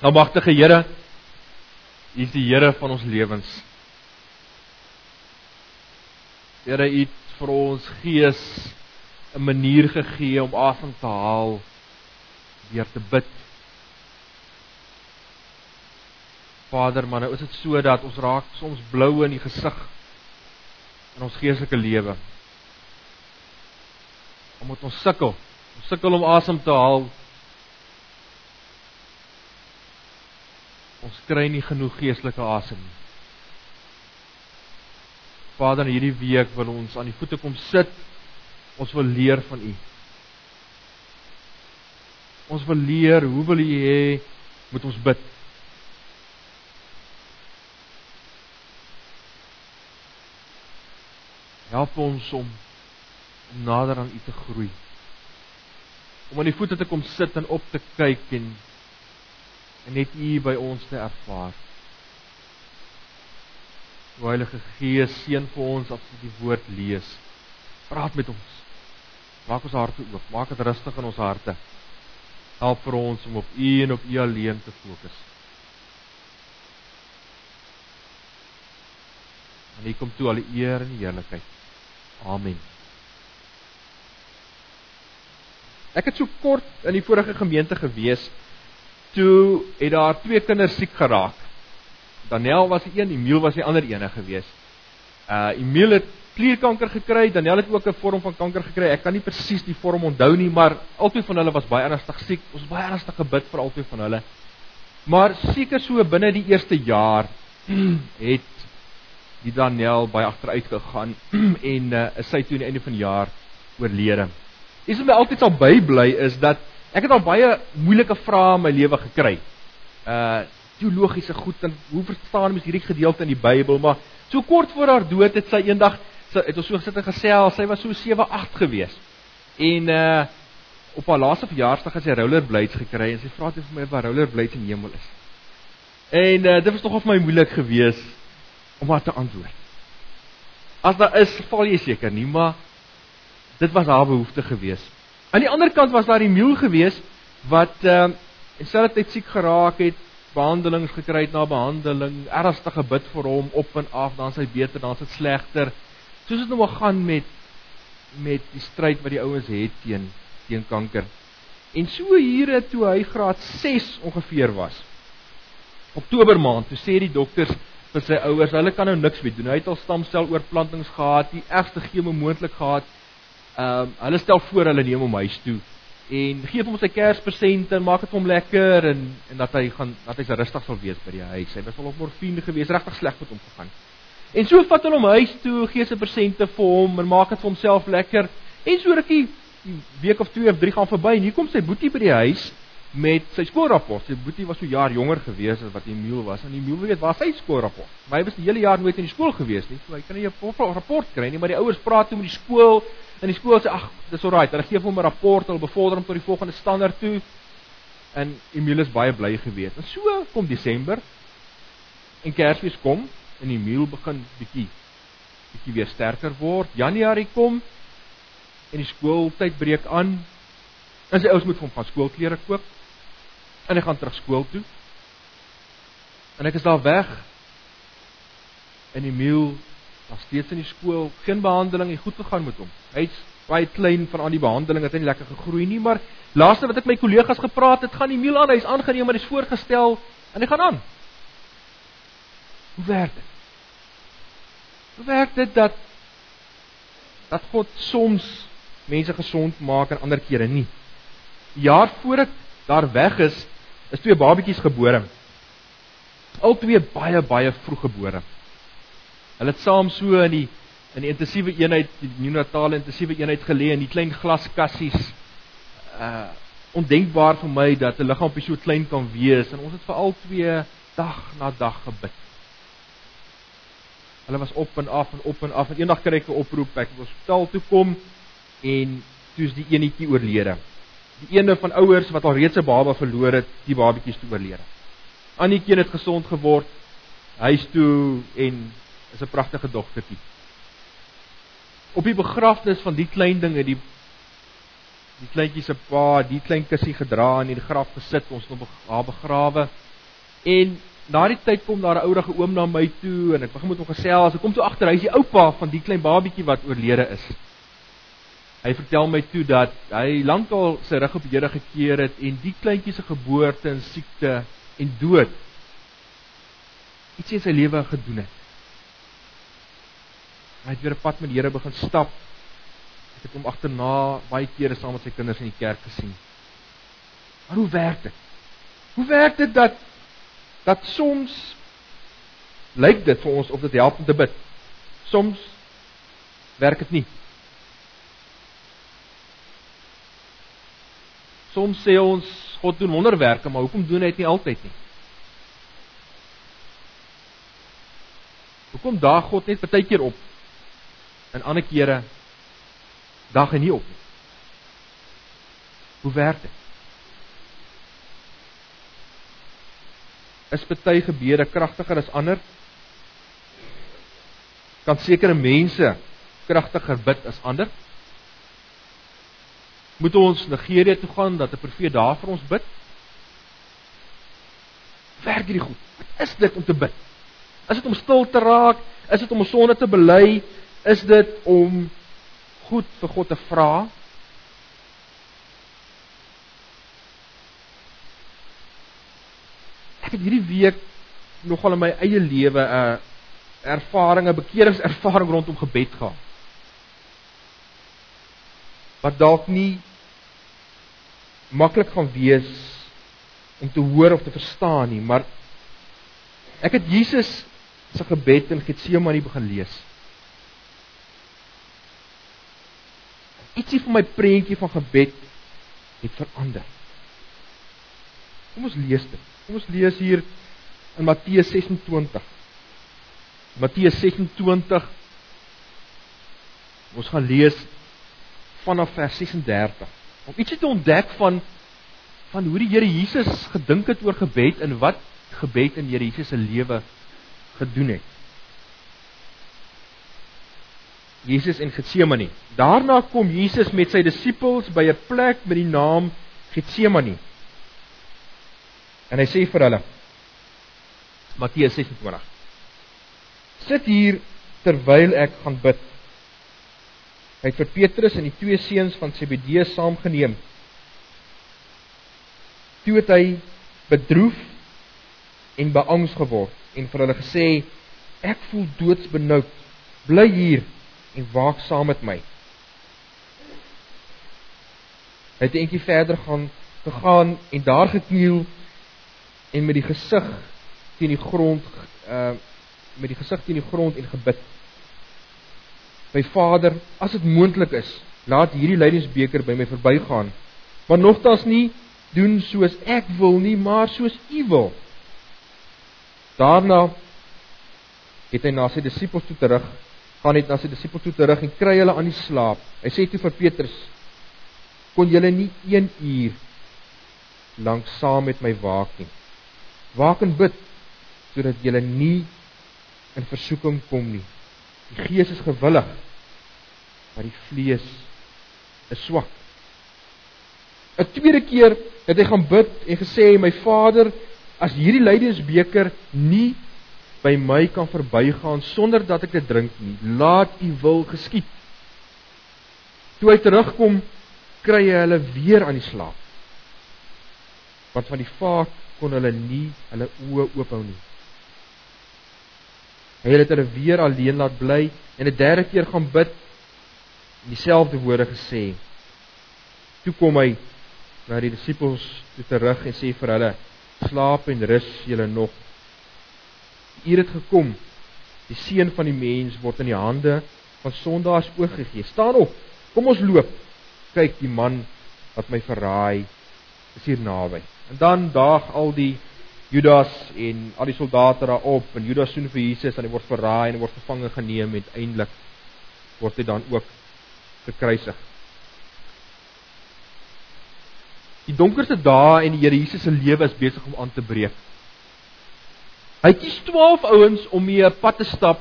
Nou magtige Here, U is die Here van ons lewens. Here, U het vir ons gees 'n manier gegee om asem te haal deur te bid. Vader, maar nou is dit so dat ons raak soms blou in die gesig in ons geestelike lewe. Omdat ons sukkel, ons sukkel om asem te haal. Ons kry nie genoeg geestelike asem nie. Vader, hierdie week wil ons aan die voete kom sit. Ons wil leer van U. Ons wil leer hoe wil U hê moet ons bid? Help ons om om nader aan U te groei. Om aan die voete te kom sit en op te kyk en en net U by ons te ervaar. O Heilige Gees, seën vir ons as ons die woord lees. Praat met ons. Maak ons harte oop. Maak dit rustig in ons harte. Help vir ons om op U en op U alleen te fokus. En U kom toe al die eer en heerlikheid. Amen. Ek het so kort in die vorige gemeente gewees toe het daar twee kinders siek geraak. Daniel was die een, Emil was die ander ene gewees. Uh Emil het klierkanker gekry, Daniel het ook 'n vorm van kanker gekry. Ek kan nie presies die vorm onthou nie, maar albei van hulle was baie ernstig siek. Ons baie ernstig gebid vir albei van hulle. Maar seker so binne die eerste jaar het die Daniel baie agteruit gegaan en uh, sy toe aan die einde van die jaar oorlede. Iets wat my altyd sal bybly is dat ek het al baie moeilike vrae in my lewe gekry. Uh teologiese goed en hoe verstaan mens hierdie gedeelte in die Bybel, maar so kort voor haar dood het sy eendag sy het ons so gesit en gesels, sy was so 7, 8 gewees. En uh op haar laaste verjaarsdag het sy rollerblades gekry en sy vra toe vir my waar rollerblades in hemel is. En uh dit was tog of my moeilik geweest om wat te antwoord. As daar is, val jy seker nie, maar dit was haar behoefte geweest. Aan die ander kant was daar die Miel geweest wat ehm uh, selfde tyd siek geraak het, behandelings gekry het na behandeling, ernstig gebid vir hom op en af, dan sy beter, dan sy slegter. Soos dit nou maar gaan met met die stryd wat die ouens het teen teen kanker. En so hier toe hy graad 6 ongeveer was. Oktober maand, toe sê die dokters vir sy ouers. Hulle kan nou niks mee doen. Hy het al stamseloorplantings gehad, die ergste chemo moontlik gehad. Ehm um, hulle stel voor hulle neem hom huis toe en gee hom sy kerspresente en maak dit hom lekker en en dat hy gaan dat hy se rustig sal wees by die huis. Hy was al op morfine gewees, regtig sleg met hom gegaan. En so vat hulle hom huis toe, gee sy presente vir hom en maak dit vir homself lekker. En so rukkie week of 2 of 3 gaan verby en hier kom sy boetie by die huis met sy skoolrapport. Sy boetie was so jaar jonger gewees as wat Emil was. En Emil weet waar sy skoolrapport. Maar hy was die hele jaar nooit in die skool gewees nie. So hy kan nie 'n rapport kry nie, maar die ouers praat toe met die skool en die skool sê ag, dis alraai. Hulle gee hom 'n rapport, hulle bevorder hom tot die volgende standaard toe. En Emil is baie bly gewees. En so kom Desember en Kersfees kom en Emil begin bietjie bietjie weer sterker word. Januarie kom en die skooltyd breek aan. En sy ouers moet vir hom van skoolklere koop en hy gaan terug skool toe. En ek is daar weg. En Emil was steeds in die skool, geen behandeling, het goed gegaan met hom. Hy's baie klein van aan die behandeling, het hy nie lekker gegroei nie, maar laaste wat ek my kollegas gepraat het, gaan Emil aan, hy's aangeneem, maar hy's voorgestel en hy gaan aan. Hoe werk dit? Hoe werk dit dat dat God soms mense gesond maak en ander kere nie? Die jaar voor ek daar weg is, is twee babetjies gebore. Al twee baie baie vroeg gebore. Hulle het saam so in die in die intensiewe eenheid, die neonatale intensiewe eenheid gelê in die klein glaskassies. Uh ondenkbaar vir my dat 'n liggaampie so klein kan wees en ons het vir al twee dag na dag gebid. Hulle was op en af en op en af en eendag kry ek 'n oproep ek moet hospitaal toe kom en toe's die enetjie oorlede die ene van ouers wat al reeds 'n baba verloor het, die babatjies toe oorlede. Annetjie het gesond geword, huis toe en is 'n pragtige dogtertjie. Op die begrafnis van die klein ding het die die kleintjie se pa die klein kussie gedra en in die graf gesit, ons hom haar begrawe En na die tyd kom daar 'n ouerige oom na my toe en ek begin met hom gesels. Ek kom toe agter hy is die oupa van die klein babietjie wat oorlede is. Hy vertel my toe dat hy lankal sy rug op die Here gekeer het en die kleintjie se geboorte en siekte en dood iets in sy lewe gedoen het. Hy het weer 'n pad met die Here begin stap. Ek het hom agterna baie kere saam met sy kinders in die kerk gesien. Maar hoe werk dit? Hoe werk dit dat dat soms lyk dit vir ons of dit help om te bid. Soms werk dit nie. Soms sê ons God doen wonderwerke, maar hoekom doen hy dit nie altyd nie? Hoekom daag God net baie keer op en ander kere daag hy nie op nie? Hoe werk dit? Is baie gebede kragtiger as ander? Kan sekere mense kragtiger bid as ander? Moet ons Nigerië toe gaan dat 'n profeet daar vir ons bid? Werk hierdie goed? Wat is dit om te bid? Is dit om stil te raak? Is dit om ons sonde te bely? Is dit om goed vir God te vra? Ek het hierdie week nogal in my eie lewe 'n uh, ervaring, 'n bekeringservaring rondom gebed gehad. Wat dalk nie maklik gaan wees om te hoor of te verstaan nie, maar ek het Jesus se gebed in Getsemane begin lees. Ietsie van my prentjie van gebed het verander. Kom ons lees dit. Kom ons lees hier in Matteus 26. Matteus 26. Ons gaan lees vanaf vers 36. Om ietsie te ontdek van van hoe die Here Jesus gedink het oor gebed en wat gebed in Here Jesus se lewe gedoen het. Jesus in Getsemane. Daarna kom Jesus met sy disippels by 'n plek met die naam Getsemane. En hy sê vir hulle Matteus 26. Sit hier terwyl ek gaan bid. Hy het vir Petrus en die twee seuns van Zebedeus saamgeneem. Toe het hy bedroef en beangs geword en vir hulle gesê: "Ek voel doodsbenoud. Bly hier en waak saam met my." Hy het eendag verder gaan gegaan en daar gekniel en met die gesig teen die grond uh met die gesig teen die grond en gebid. My Vader, as dit moontlik is, laat hierdie lydingsbeker by my verbygaan. Maar nogtans nie doen soos ek wil nie, maar soos U wil. Daarna het hy na sy disippels toe terug, gaan net na sy disippels toe terug en kry hulle aan die slaap. Hy sê toe vir Petrus: "Kon julle nie 1 uur lank saam met my waak nie? Waak en bid sodat julle nie in versoeking kom nie. Die gees is gewillig, maar die vlees is swak." 'n Tweede keer het hy gaan bid en gesê: "My Vader, as hierdie lydensbeker nie by my kan verbygaan sonder dat ek dit drink nie, laat U wil geskied. Toe hy terugkom, kry hy hulle weer aan die slaap. Want van die vaak kon hulle nie hulle oë oophou nie. Hy het hulle weer alleen laat bly en 'n derde keer gaan bid en dieselfde woorde gesê. Toe kom hy na die disippels toe terug en sê vir hulle: slaap en rus julle nog. Die uur het gekom. Die seun van die mens word in die hande van sondaars oorgegee. Staan op. Kom ons loop. Kyk, die man wat my verraai is hier naby. En dan daag al die Judas en al die soldate daar op en Judas soen vir Jesus en hy word verraai en word gevange geneem en uiteindelik word hy dan ook gekruisig. Die donkerste dae in die Here Jesus se lewe is besig om aan te breek. Hy kies 12 ouens om mee 'n pad te stap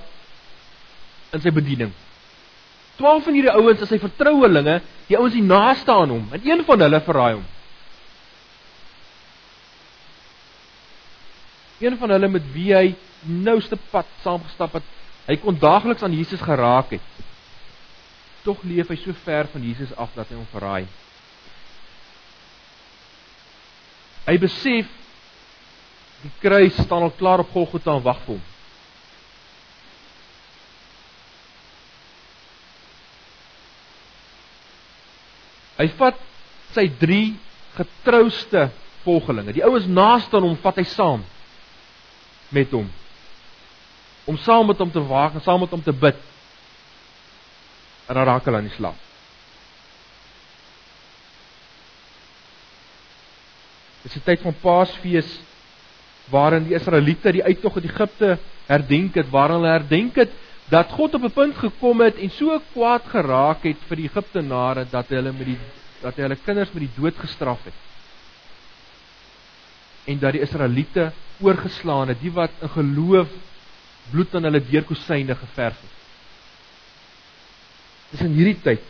in sy bediening. 12 van hierdie ouens is sy vertrouelinge, die ouens die naaste aan hom, en een van hulle verraai hom. Een van hulle met wie hy nouste pad saamgestap het. Hy kon daagliks aan Jesus geraak het. Tog leef hy so ver van Jesus af dat hy hom verraai. Hy besef die kruis staan al klaar op Golgotha en wag vir hom. Hy vat sy 3 getrouste volgelinge. Die oues naaste aan hom vat hy saam met hom. Om saam met hom te waak en saam met hom te bid. En dan raak hulle aan die slaap. Dit is tyd van Paasfees waarin die Israeliete die uittog uit Egipte herdenk het, waarin hulle herdenk het dat God op 'n punt gekom het en so kwaad geraak het vir die Egiptenare dat hulle met die dat hy hulle kinders met die dood gestraf het. En dat die Israeliete oorgeslaan het, die wat in geloof bloed aan hulle deurkosyne geverf het. Dis in hierdie tyd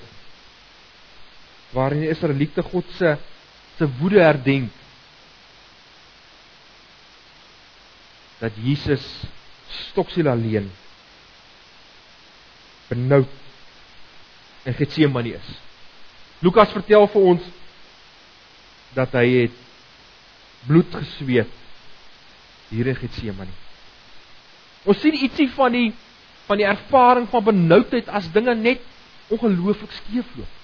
waarin die Israeliete God se se woede herdenk dat Jesus stoksiel alleen benoud in Getsemane is. Lukas vertel vir ons dat hy het bloed gesweet hier in Getsemane. Ons sien ietsie van die van die ervaring van benoudheid as dinge net ongelooflik skeefloop.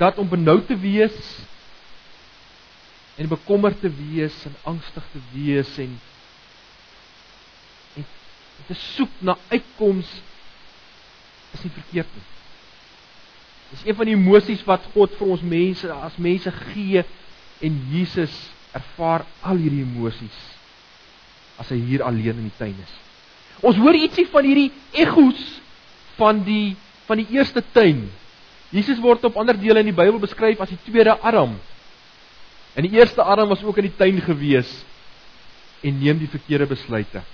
Dat om benoud te wees en bekommerd te wees en angstig te wees en en te soek na uitkoms is nie verkeerd nie. Dis een van die emosies wat God vir ons mense as mense gee en Jesus ervaar al hierdie emosies as hy hier alleen in die tuin is. Ons hoor ietsie van hierdie egos van die van die eerste tuin. Jesus word op ander dele in die Bybel beskryf as die tweede Adam. En die eerste Adam was ook in die tuin gewees en neem die verkeerde besluite.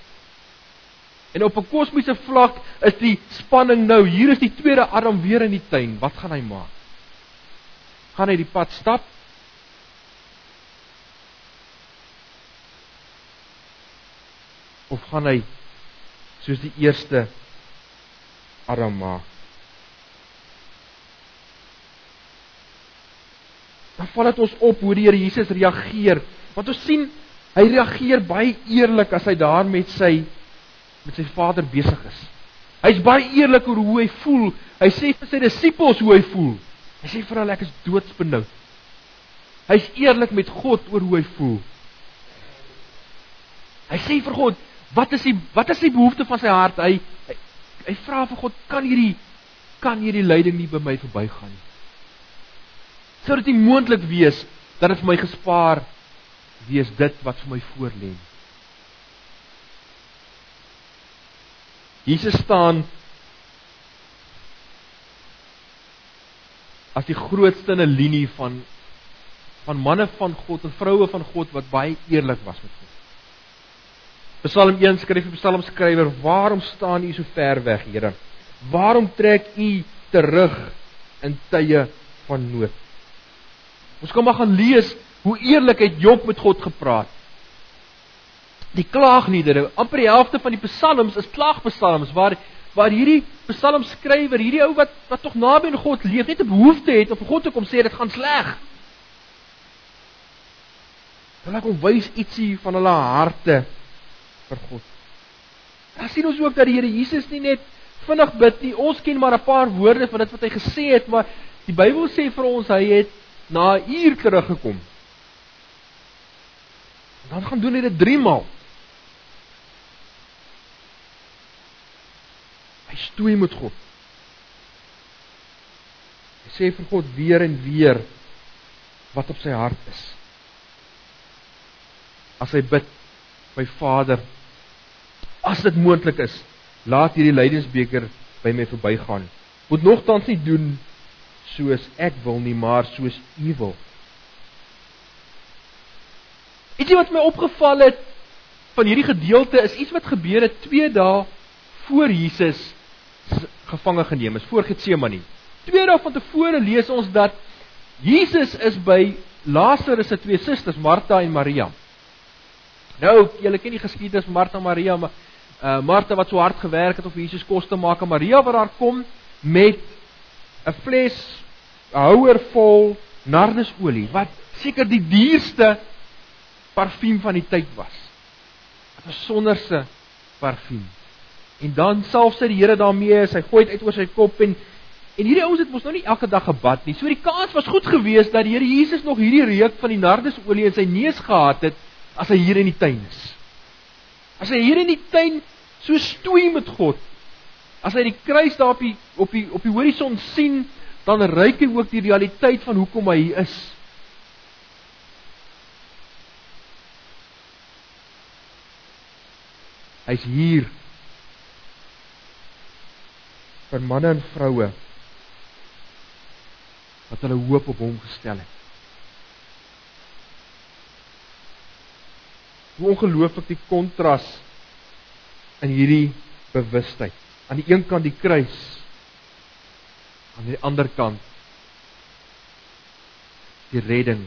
En op 'n kosmiese vlak is die spanning nou, hier is die tweede Adam weer in die tuin. Wat gaan hy maak? Gaan hy die pad stap? Of gaan hy soos die eerste Adam maak? Dan val dit ons op hoe die Here Jesus reageer. Want ons sien hy reageer baie eerlik as hy daar met sy met sy Vader besig is. Hy's baie eerlik oor hoe hy voel. Hy sê vir sy disippels hoe hy voel. Hy sê vir hulle ek is doodsbenoud. Hy's eerlik met God oor hoe hy voel. Hy sê vir God, wat is die wat is die behoefte van sy hart? Hy hy, hy vra vir God, kan hierdie kan hierdie lyding nie by my verbygaan nie? Sou dit nie moontlik wees dat dit vir my gespaar wees dit wat vir my voorlê? Jesus staan as die grootste in 'n linie van van manne van God en vroue van God wat baie eerlik was met God. Psalm 1 skryf die psalmskrywer: "Waarom staan U so ver weg, Here? Waarom trek U terug in tye van nood?" Ons kom maar gaan lees hoe eerlik het Job met God gepraat die klaagliedere, amper die helfte van die psalms is klaagpsalms waar waar hierdie psalmskrywer, hierdie ou wat wat tog naby aan God leef, net 'n behoefte het om vir God te kom sê dit gaan sleg. Hulle kom wys ietsie van hulle harte vir God. Dan sien ons ook dat die Here Jesus nie net vinnig bid nie. Ons ken maar 'n paar woorde van dit wat hy gesê het, maar die Bybel sê vir ons hy het na 'n uur teruggekom. Dan gaan doen hy dit 3 maal. Hy stoei met God. Hy sê vir God weer en weer wat op sy hart is. As hy bid, my Vader, as dit moontlik is, laat hierdie lydensbeker by my verbygaan. Moet nogtans nie doen soos ek wil nie, maar soos U wil. Ietsie wat my opgeval het van hierdie gedeelte is iets wat gebeur het 2 dae voor Jesus gevange geneem is voor Getsemane. Twee dae van tevore lees ons dat Jesus is by Lazarus se twee susters, Martha en Maria. Nou, julle ken die geskiedenis Martha en Maria, maar uh Martha wat so hard gewerk het om Jesus kos te maak en Maria wat daar kom met 'n fles houer vol nardesolie wat seker die duurste parfuum van die tyd was. 'n Besonderse parfuum. En dan selfs sy die Here daarmee, sy gooi dit uit oor sy kop en en hierdie ouens het mos nou nie elke dag gebad nie. So die kans was goed geweest dat die Here Jesus nog hierdie reuk van die nardesolie in sy neus gehad het as hy hier in die tuin is. As hy hier in die tuin so stoei met God. As hy die kruis daar op die op die op die horison sien, dan ryk hy ook die realiteit van hoekom hy hier is. Hy's hier vir manne en vroue wat hulle hoop op hom gestel het. Hoe ongelooflik die kontras in hierdie bewustheid. Aan die een kant die kruis, aan die ander kant die redding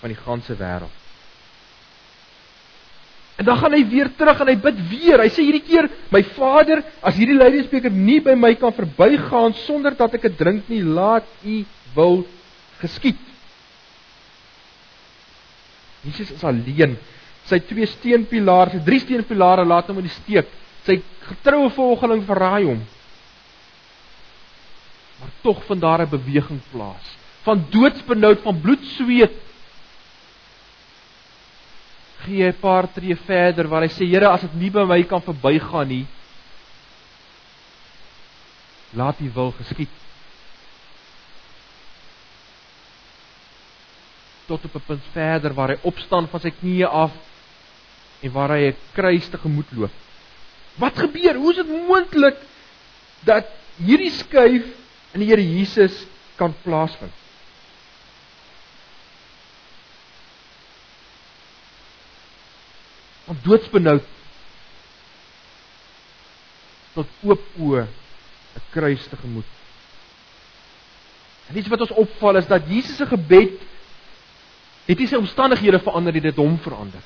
van die ganse wêreld. En dan gaan hy weer terug en hy bid weer. Hy sê hierdie keer, "My Vader, as hierdie lydensbeker nie by my kan verbygaan sonder dat ek dit drink nie, laat U wil geskied." Jesus is alleen sy twee steenpilare, sy drie steenpilare laat hom in die steek. Sy getroue volgeling verraai hom. Maar tog vind daar 'n beweging plaas. Van doodsbenoud, van bloedsweet. Gee 'n paar tree verder waar hy sê Here, as dit nie by my kan verbygaan nie, laat U wil geskied. tot op 'n punt verder waar hy opstaan van sy knieë af en waar hy 'n kruis te gemoed loop. Wat gebeur? Hoe is dit moontlik dat hierdie skuif in die Here Jesus kan plaasvind? Om doodsbenoud tot oop oë 'n kruis te gemoed. En iets wat ons opval is dat Jesus se gebed het nie sy omstandighede verander, dit het hom verander.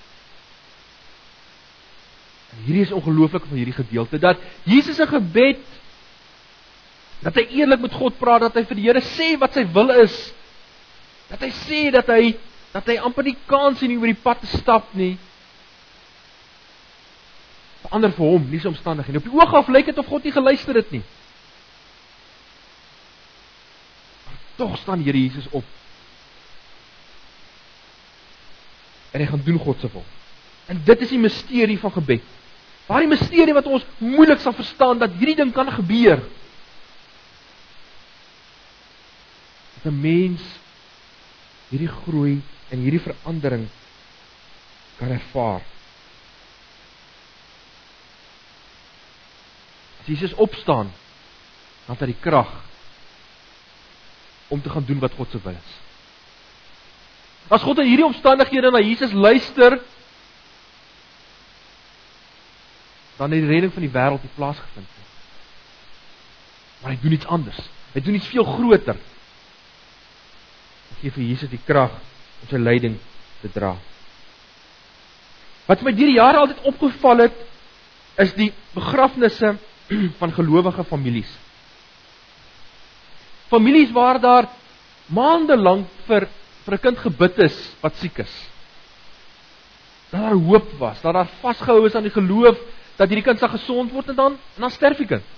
En hierdie is ongelooflik van hierdie gedeelte dat Jesus se gebed dat hy eerlik met God praat, dat hy vir die Here sê wat sy wil is. Dat hy sê dat hy dat hy amper nie kans sien oor die pad te stap nie. Verander vir hom, nie sy omstandighede. Op die oog af lyk dit of God nie geluister het nie. Tog staan Here Jesus op. En hy gaan doen God se wil. En dit is die misterie van gebed. Daardie misterie wat ons moeilik sal verstaan dat hierdie ding kan gebeur. Dat 'n mens hierdie groei en hierdie verandering kan ervaar. As Jesus opstaan, dan het hy die krag om te gaan doen wat God se wil is. As God in hierdie omstandighede na Jesus luister, dan het die redding van die wêreld nie plaasgevind nie. Maar hy doen iets anders. Hy doen iets veel groter. Hy gee vir Jesus die krag om sy lyding te dra. Wat my deur die jare altyd opgeval het, is die begrafnisse van gelowige families. Families waar daar maande lank vir vir 'n kind gebid is wat siek is. Dat daar hoop was, dat daar vasgehou is aan die geloof dat hierdie kind sal gesond word en dan en dan sterf die kind.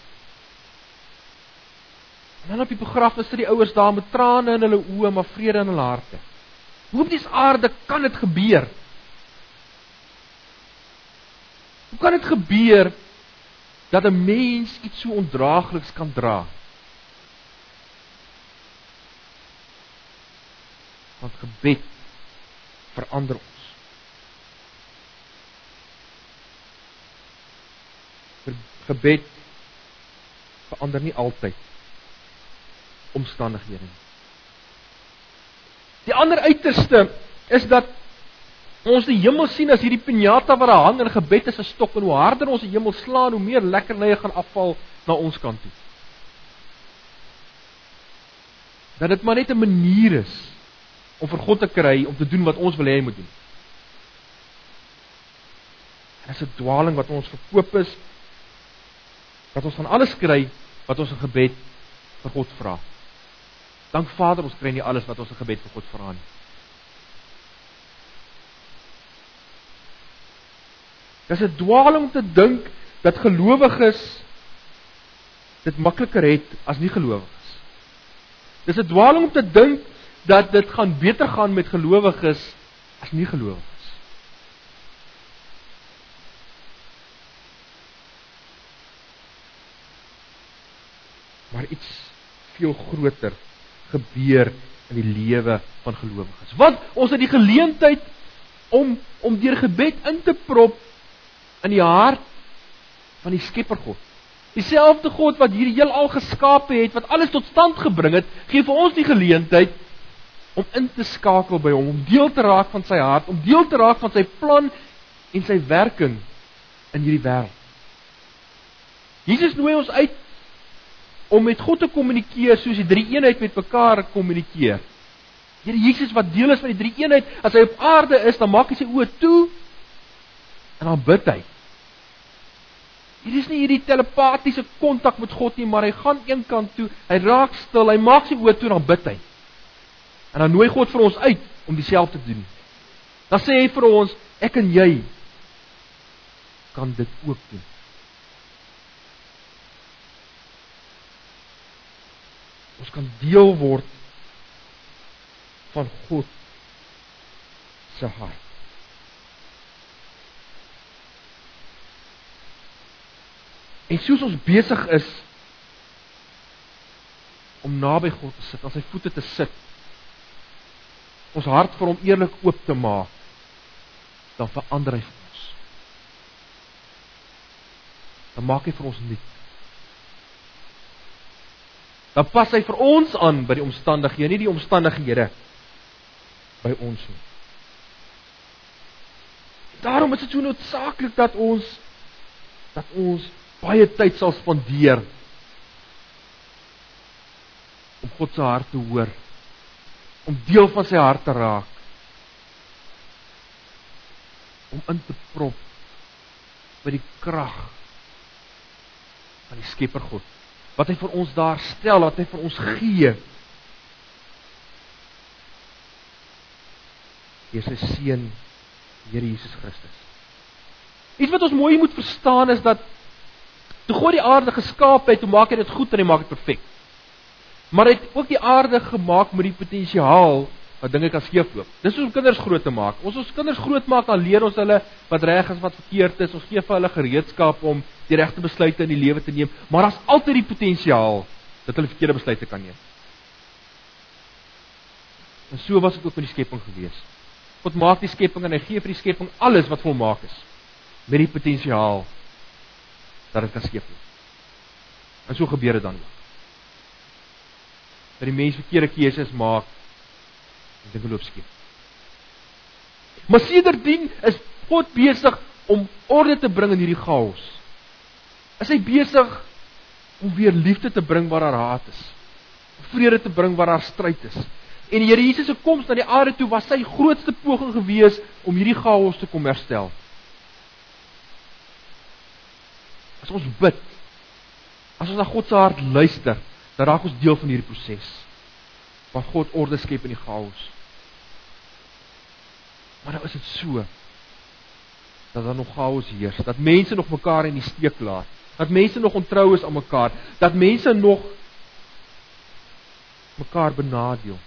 En dan op die begrafnis sit die ouers daar met trane in hulle oë maar vrede in hulle harte. Hoe op die aarde kan dit gebeur? Hoe kan dit gebeur dat 'n mens iets so ondraagliks kan dra? Want gebed verander ons. Gebed verander nie altyd omstandighede nie. Die ander uiterste is dat ons die hemel sien as hierdie pinjata wat daar hang en gebed is 'n stok en hoe harder ons die hemel slaan, hoe meer lekkernye gaan afval na ons kant toe. Dat dit maar net 'n manier is om vir God te kry om te doen wat ons wil hê hy moet doen. Dit is 'n dwaling wat ons verkoop is dat ons van alles kry wat ons in gebed vir God vra. Dank Vader, ons kry nie alles wat ons in gebed vir God vra nie. Dit is 'n dwaling om te dink dat gelowiges dit makliker het as nie gelowiges. Dis 'n dwaling om te dink dat dit gaan beter gaan met gelowiges as nie gelowiges. Maar iets veel groter gebeur in die lewe van gelowiges. Want ons het die geleentheid om om deur gebed in te prop in die hart van die Skepper God. Dieselfde God wat hierdie heelal geskape het, wat alles tot stand gebring het, gee vir ons die geleentheid om in te skakel by hom, om deel te raak van sy hart, om deel te raak van sy plan en sy werking in hierdie wêreld. Jesus nooi ons uit om met God te kommunikeer soos die drie eenheid met mekaar kommunikeer. Here Jesus wat deel is van die drie eenheid, as hy op aarde is, dan maak hy sy oë toe en dan bid hy. Hier is nie hierdie telepatiese kontak met God nie, maar hy gaan een kant toe, hy raak stil, hy maak sy oë toe en dan bid hy. En dan nooi God vir ons uit om dieselfde te doen. Dan sê hy vir ons, ek en jy kan dit ook doen. Ons kan deel word van God se hart. En soos ons besig is om naby God te sit, aan sy voete te sit, ons hart vir hom eerlik oop te maak, dan verander hy vir ons. Dan maak hy vir ons nuut. Dan pas hy vir ons aan by die omstandighede, nie die omstandighede by ons nie. Daarom is dit so noodsaaklik dat ons dat ons baie tyd sal spandeer om God se hart te hoor, om deel van sy hart te raak, om in te prop by die krag van die Skepper God, wat hy vir ons daar stel, wat hy vir ons gee. Hier is sy seun, Here Jesus Christus. Iets wat ons mooi moet verstaan is dat Toe God die aarde geskaap het, toe maak hy dit goed en hy maak dit perfek. Maar hy het ook die aarde gemaak met die potensiaal wat dinge kan skeefloop. Dis hoe om kinders groot te maak. Ons ons kinders groot maak, dan leer ons hulle wat reg is, wat verkeerd is. Ons gee vir hulle gereedskap om die regte besluite in die lewe te neem, maar daar's altyd die potensiaal dat hulle verkeerde besluite kan neem. En so was dit ook met die skepping gewees. God maak die skepping en hy gee vir die skepping alles wat volmaak is met die potensiaal dat dit kan skeef loop. En so gebeur dit dan ook. Dat die mens verkeerde keuses maak dit loop skeef. Maar sedertdien is God besig om orde te bring in hierdie chaos. Is hy besig om weer liefde te bring waar daar haat is. Vrede te bring waar daar stryd is. En die Here Jesus se koms na die aarde toe was sy grootste poging gewees om hierdie chaos te kom herstel. As ons bid, as ons na God se hart luister, dan raak ons deel van hierdie proses. Waar God orde skep in die chaos. Maar nou is dit so dat daar nog chaos heers, dat mense nog mekaar in die steek laat, dat mense nog ontrou is aan mekaar, dat mense nog mekaar benadeel.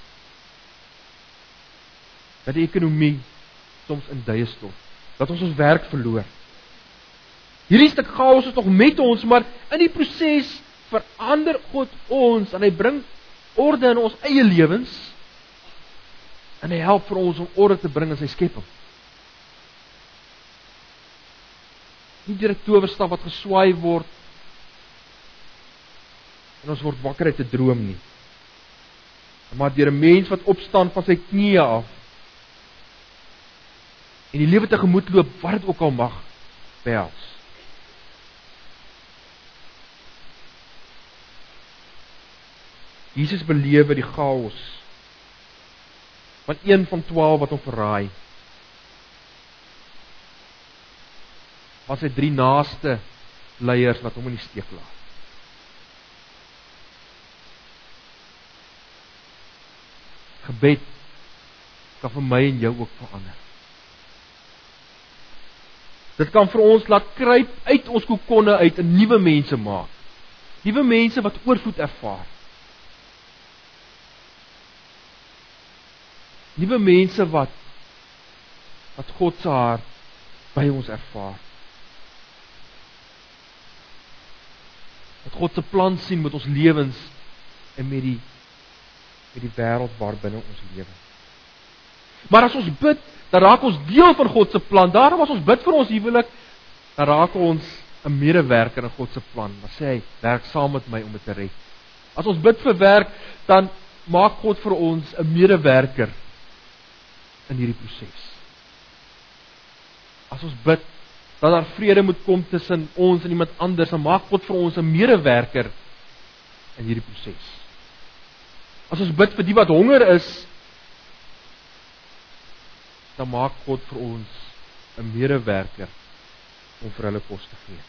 Dat die ekonomie soms in duie stort, dat ons ons werk verloor. Hierdie stuk chaos is nog met ons, maar in die proses verander God ons en hy bring orde in ons eie lewens. En hy help vir ons om orde te bring in sy skepping. Nie deur 'n towerstaf wat geswaai word en ons word wakker uit 'n droom nie. Maar deur 'n mens wat opstaan van sy knieë af en die lewe tegemoet loop wat dit ook al mag behels. Jesus belewe die chaos van een van 12 wat hom verraai. Was hy drie naaste leiers wat hom in die steek laat. Gebed kan vir my en jou ook verander. Dit kan vir ons laat kruip uit ons kokonne uit en nuwe mense maak. Nuwe mense wat oorvloed ervaar. Nuwe mense wat wat God se hart by ons ervaar. Wat God se plan sien met ons lewens en met die met die wêreld waarbinne ons lewe. Maar as ons bid, dan raak ons deel van God se plan. Daarom as ons bid vir ons huwelik, dan raak ons 'n medewerker in God se plan. Dan sê hy, werk saam met my om dit te red. As ons bid vir werk, dan maak God vir ons 'n medewerker in hierdie proses. As ons bid dat daar vrede moet kom tussen ons en iemand anders, dan maak God vir ons 'n medewerker in hierdie proses. As ons bid vir die wat honger is, dan maak God vir ons 'n medewerker om vir hulle kos te gee.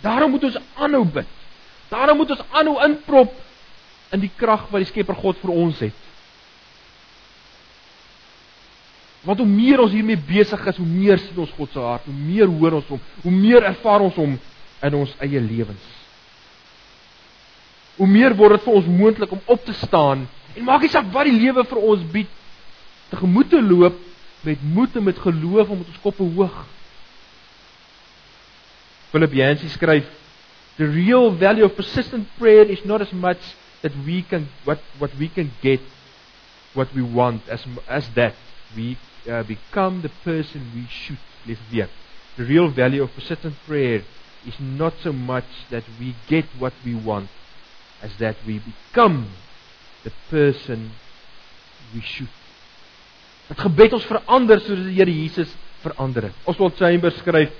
Daarom moet ons aanhou bid. Daarom moet ons aanhou inprop in die krag wat die Skepper God vir ons het. Want hoe meer ons hiermee besig is, hoe meer sien ons God se hart, hoe meer hoor ons hom, hoe meer ervaar ons hom in ons eie lewens. Hoe meer word dit vir ons moontlik om op te staan en maak nie saak wat die lewe vir ons bied, te gemoed te loop met moed en met geloof om met ons koppe hoog. Philip Yancey skryf The real value of persistent prayer is not as much that we can what what we can get what we want as as that we uh, become the person we should live weer. The real value of persistent prayer is not so much that we get what we want as that we become the person we should. Dat gebed ons verander soos die Here Jesus verander het. Oswald Chambers skryf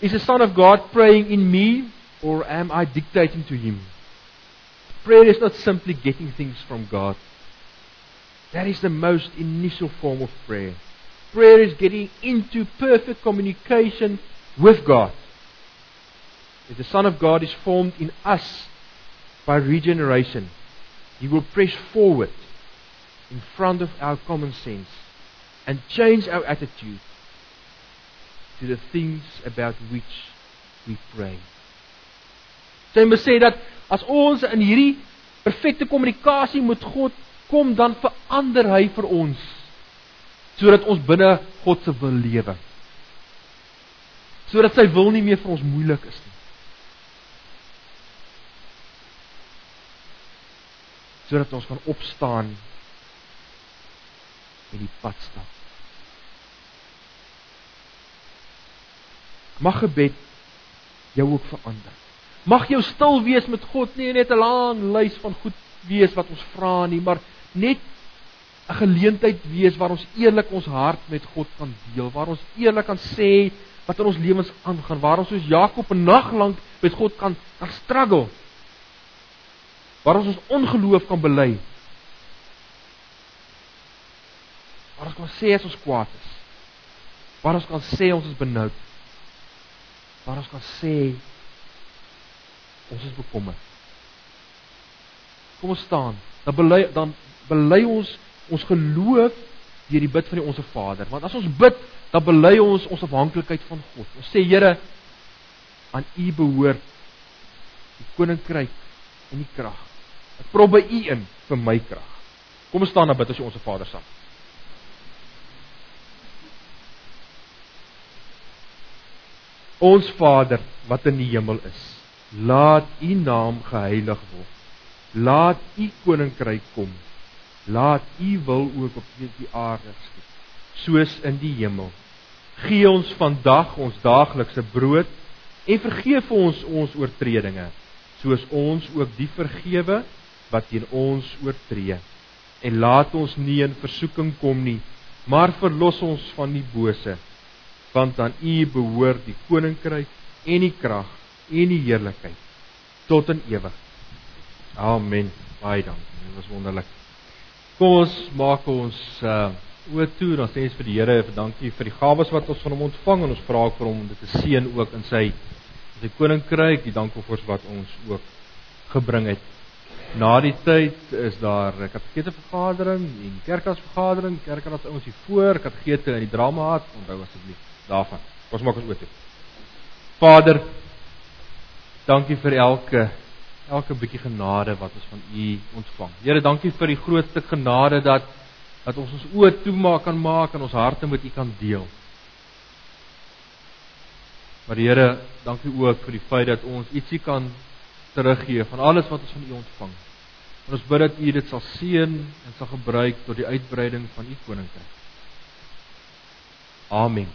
Is the son of God praying in me or am I dictating to him? Prayer is not simply getting things from God. That is the most initial form of prayer. Prayer is getting into perfect communication with God. If the Son of God is formed in us by regeneration, He will press forward in front of our common sense and change our attitude to the things about which we pray. Sy moet sê dat as ons in hierdie perfekte kommunikasie met God kom dan verander hy vir ons sodat ons binne God se wil lewe. Sodat sy wil nie meer vir ons moeilik is nie. Sodat ons kan opstaan en die pad stap. Mag gebed jou ook verander. Mag jou stil wees met God nie net 'n lang lys van goed wees wat ons vra nie, maar net 'n geleentheid wees waar ons eerlik ons hart met God kan deel, waar ons eerlik kan sê wat in ons lewens aangaan, waar ons soos Jakob 'n nag lank met God kan kan struggle. Waar ons ons ongeloof kan bely. Waar ons kan sê as ons kwaad is. Waar ons kan sê ons is benoud. Waar ons kan sê ons is bekommerd. Kom ons staan. Dan bely dan bely ons ons geloof deur die bid van die onsse Vader. Want as ons bid, dan bely ons ons afhanklikheid van God. Ons sê Here, aan U behoort die koninkryk en die krag. Ek probeer by U in vir my krag. Kom ons staan en bid as ons Vader saam. Ons Vader wat in die hemel is, laat U naam geheilig word. Laat U koninkryk kom. Laat U wil ook op die aarde geskied, soos in die hemel. Gee ons vandag ons daaglikse brood en vergeef ons ons oortredinge, soos ons ook die vergewe wat teen ons oortree. En laat ons nie in versoeking kom nie, maar verlos ons van die bose, want aan U behoort die koninkryk en die krag en die heerlikheid tot in ewigheid. Amen. Baie dankie. Dit was wonderlik. Kom ons maak ons uh oë toe sê ons vir die Here dankie vir die gawes wat ons van hom ontvang en ons vra vir hom om dit te seën ook in sy sy koninkryk, die dankoffers wat ons ook gebring het. Na die tyd is daar 'n katedra vergadering en kerkas vergadering, kerkas ouens hier voor, katedra in die drama het, onthou asseblief daarvan. Ons maak ons oë toe. Vader, dankie vir elke elke bietjie genade wat ons van U ontvang. Here, dankie vir die grootste genade dat dat ons ons oë toemaak kan maak en ons harte met U kan deel. Maar Here, dankie ook vir die feit dat ons ietsie kan teruggee van alles wat ons van U ontvang. En ons bid dat U dit sal seën en sal gebruik tot die uitbreiding van U koninkryk. Amen.